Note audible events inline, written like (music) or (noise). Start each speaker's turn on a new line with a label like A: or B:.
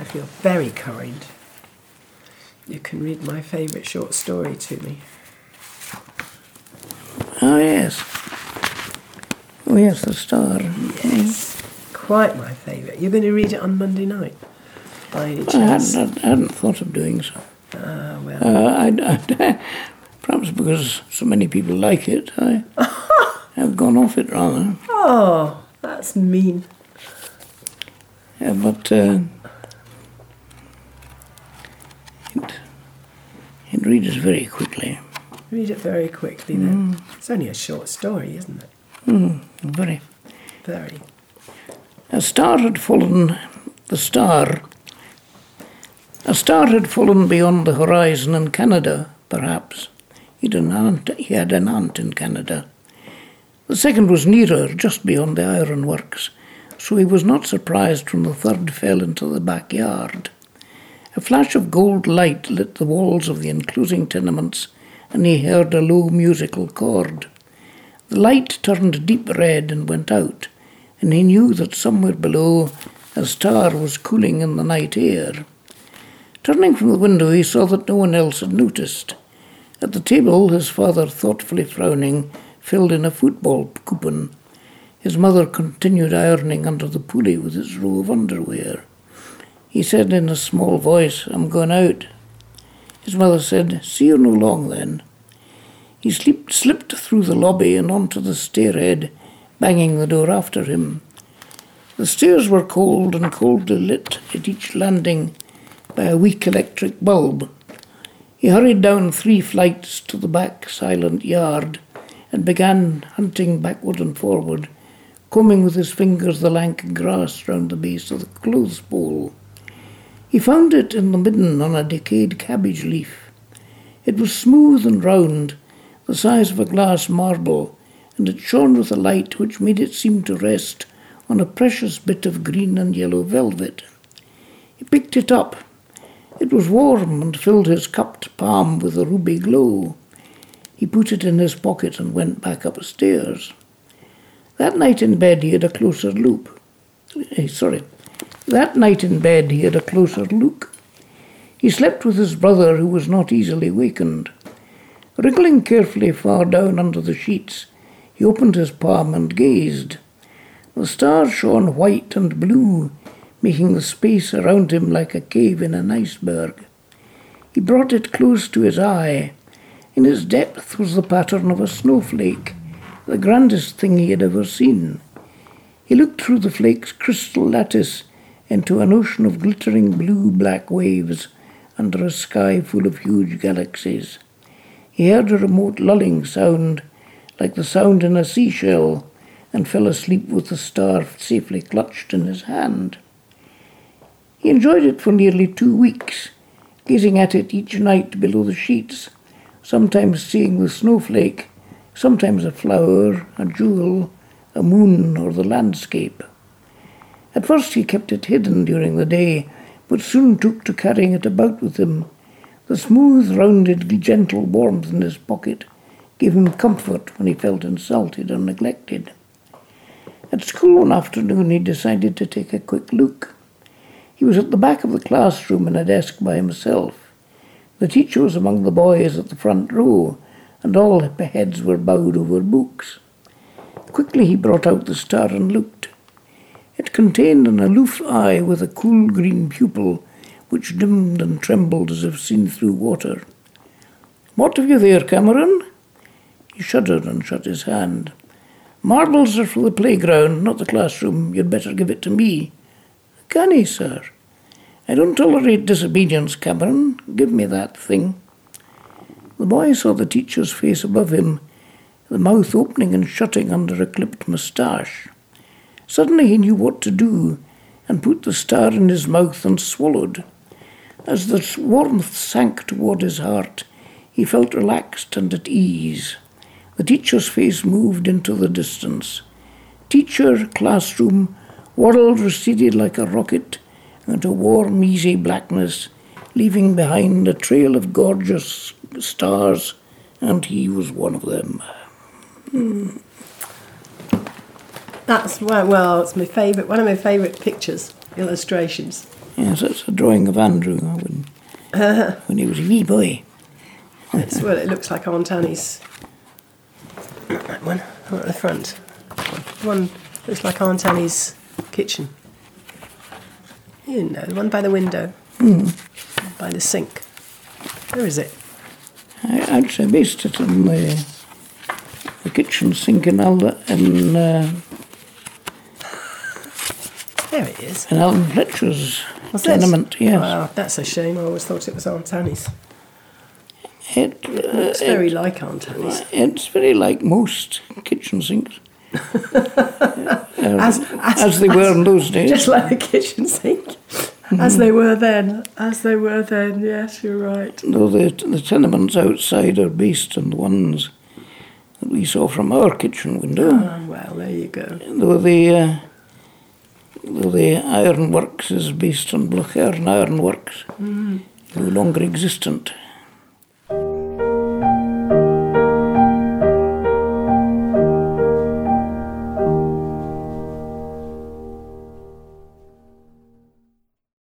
A: if you're very kind, you can read my favourite short story to me.
B: Oh, yes. Oh, yes, the star.
A: Yes. Quite my favourite. You're going to read it on Monday night? By any
B: I hadn't, I hadn't thought of doing so.
A: Ah, well.
B: Uh, I, I, (laughs) perhaps because so many people like it, I (laughs) have gone off it rather.
A: Oh, that's mean.
B: Yeah, but uh, it, it reads very quickly.
A: Read it very quickly then. It's only a short story, isn't it?
B: Mm, very.
A: Very.
B: A star had fallen, the star. A star had fallen beyond the horizon in Canada, perhaps. He'd an aunt, he had an aunt in Canada. The second was nearer, just beyond the ironworks, so he was not surprised when the third fell into the backyard. A flash of gold light lit the walls of the enclosing tenements, and he heard a low musical chord. The light turned deep red and went out, and he knew that somewhere below a star was cooling in the night air. Turning from the window, he saw that no one else had noticed. At the table, his father, thoughtfully frowning, filled in a football coupon. His mother continued ironing under the pulley with his row of underwear. He said in a small voice, I'm going out. His mother said, See you no long then. He slipped, slipped through the lobby and onto the stairhead, banging the door after him. The stairs were cold and coldly lit at each landing by a weak electric bulb. He hurried down three flights to the back silent yard and began hunting backward and forward, combing with his fingers the lank grass round the base of the clothes pole. He found it in the midden on a decayed cabbage leaf. It was smooth and round, the size of a glass marble, and it shone with a light which made it seem to rest on a precious bit of green and yellow velvet. He picked it up. It was warm and filled his cupped palm with a ruby glow. He put it in his pocket and went back upstairs. That night in bed he had a closer look. Eh, sorry. That night in bed he had a closer look. He slept with his brother, who was not easily wakened. Wriggling carefully far down under the sheets, he opened his palm and gazed. The stars shone white and blue, making the space around him like a cave in an iceberg. He brought it close to his eye. In its depth was the pattern of a snowflake, the grandest thing he had ever seen. He looked through the flake's crystal lattice into an ocean of glittering blue black waves under a sky full of huge galaxies. He heard a remote lulling sound, like the sound in a seashell, and fell asleep with the star safely clutched in his hand. He enjoyed it for nearly two weeks, gazing at it each night below the sheets, sometimes seeing the snowflake, sometimes a flower, a jewel, a moon, or the landscape. At first he kept it hidden during the day, but soon took to carrying it about with him. The smooth, rounded, gentle warmth in his pocket gave him comfort when he felt insulted or neglected. At school one afternoon he decided to take a quick look. He was at the back of the classroom in a desk by himself. The teacher was among the boys at the front row, and all heads were bowed over books. Quickly he brought out the star and looked. Contained an aloof eye with a cool green pupil which dimmed and trembled as if seen through water. What have you there, Cameron? He shuddered and shut his hand. Marbles are for the playground, not the classroom. You'd better give it to me. Can he, sir? I don't tolerate disobedience, Cameron. Give me that thing. The boy saw the teacher's face above him, the mouth opening and shutting under a clipped moustache. Suddenly he knew what to do and put the star in his mouth and swallowed. As the warmth sank toward his heart, he felt relaxed and at ease. The teacher's face moved into the distance. Teacher, classroom, world receded like a rocket into warm, easy blackness, leaving behind a trail of gorgeous stars, and he was one of them. Hmm.
A: That's well, well, it's my favourite, one of my favourite pictures illustrations.
B: Yes, that's a drawing of Andrew when, (laughs) when he was a wee boy.
A: It's, well, it looks like Aunt Annie's. That one, one at the front. One looks like Aunt Annie's kitchen. You know, the one by the window, by the sink. Where is it?
B: I actually based it on the, the kitchen sink in, Al- in, uh,
A: There it is.
B: in Alan Fletcher's
A: What's this?
B: tenement. Yes,
A: Wow, that's a shame. I always thought it was Aunt Annie's.
B: it, uh,
A: It's very like Aunt Annie's.
B: it's very like most kitchen sinks, (laughs)
A: As,
B: as they were in those days.
A: Just like the kitchen sink. As they were then. As they were then, yes, you're right.
B: Though the, the tenements outside are based on the ones that we saw from our kitchen window.
A: Oh, well, there you go.
B: Though the uh, the ironworks is based on Blochairn Ironworks, mm. no longer existent.